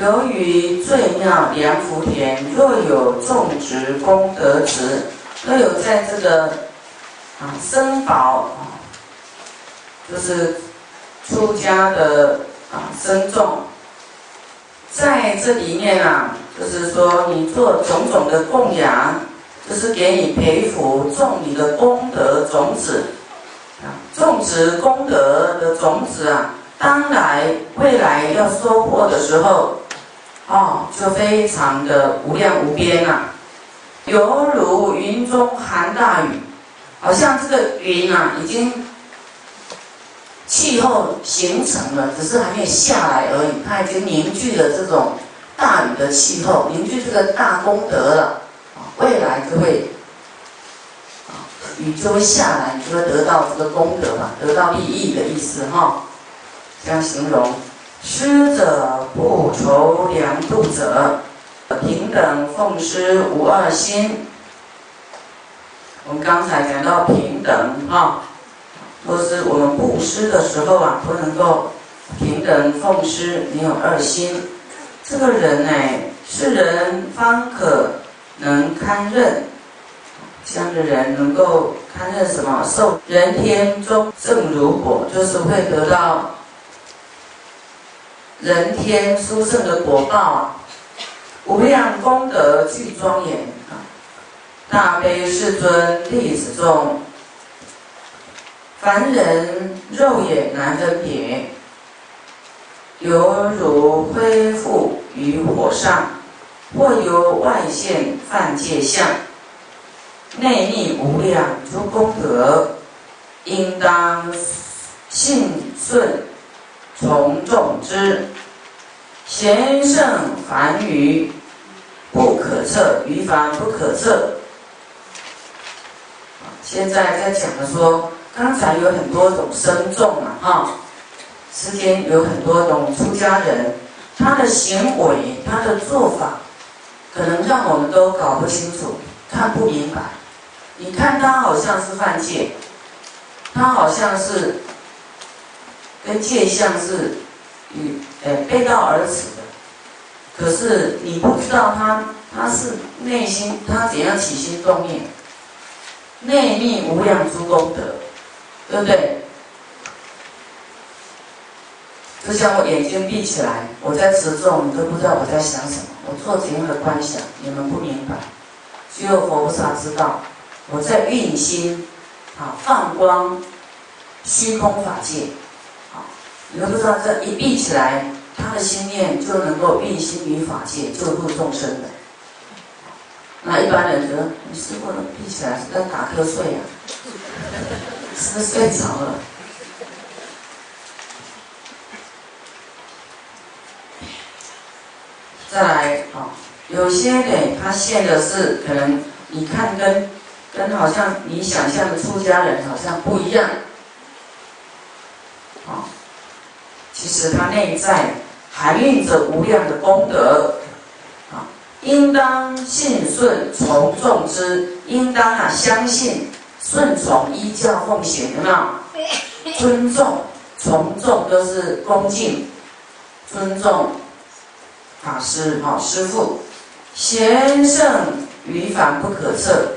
由于最妙良福田，若有种植功德值，若有在这个啊生宝啊，就是出家的啊僧众，在这里面啊，就是说你做种种的供养，就是给你培福种你的功德种子啊，种植功德的种子啊。当来未来要收获的时候，哦，就非常的无量无边啊，犹如云中含大雨，好像这个云啊，已经气候形成了，只是还没有下来而已，它已经凝聚了这种大雨的气候，凝聚这个大功德了，未来就会，雨就会下来，你就会得到这个功德嘛，得到利益的意思哈。这样形容，施者不愁粮度者，平等奉施无二心。我们刚才讲到平等哈，或是我们布施的时候啊，不能够平等奉施，没有二心。这个人呢，是人方可能堪任，这样的人能够堪任什么？受人天中正如果，就是会得到。人天殊胜的果报，无量功德具庄严！大悲世尊弟子众，凡人肉眼难分别，犹如恢复于火上，或由外现犯界相，内密无量诸功德，应当信顺。从众之贤圣凡愚不可测，愚凡不可测。现在在讲的说，刚才有很多种僧众嘛，哈，世间有很多种出家人，他的行为、他的做法，可能让我们都搞不清楚、看不明白。你看他好像是犯戒，他好像是。跟界相是与呃背道而驰的，可是你不知道他他是内心他怎样起心动念，内密无量诸功德，对不对？就像我眼睛闭起来，我在持咒，你都不知道我在想什么，我做怎样的观想，你们不明白，只有佛菩萨知道我在运心，啊放光，虚空法界。你都不知道，这一闭起来，他的心念就能够运心于法界，救度众生的。那一般人觉得，你师傅闭起来是在打瞌睡呀？是不是睡着了？再来啊，有些人他现的是可能，你看跟跟好像你想象的出家人好像不一样。其实它内在含蕴着无量的功德，啊，应当信顺从众之，应当啊相信顺从依教奉行，有没有？尊重从众都是恭敬，尊重法师哈师傅，贤圣于凡不可测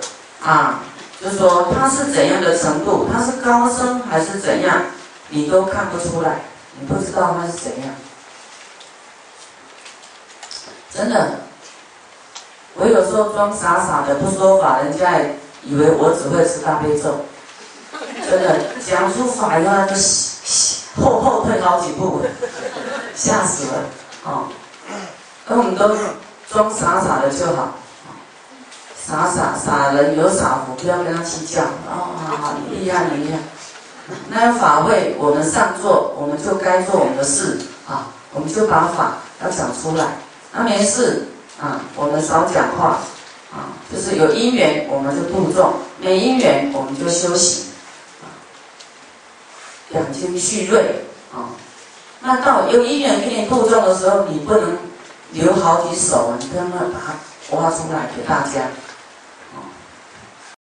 啊，就是说他是怎样的程度，他是高僧还是怎样，你都看不出来。你不知道他是怎样，真的。我有时候装傻傻的不说法，人家以为我只会吃大悲咒。真的讲出法以后，就后后退好几步，吓死了。哦，那我们都装傻傻的就好，傻傻傻人有傻福，不要跟他计较。哦，好好，你厉害，你厉害。那法会，我们上座，我们就该做我们的事啊，我们就把法要讲出来。那没事啊，我们少讲话啊，就是有因缘我们就度众，没因缘我们就休息啊，养精蓄锐啊。那到有因缘给你度众的时候，你不能留好几手啊，你不能把它挖出来给大家。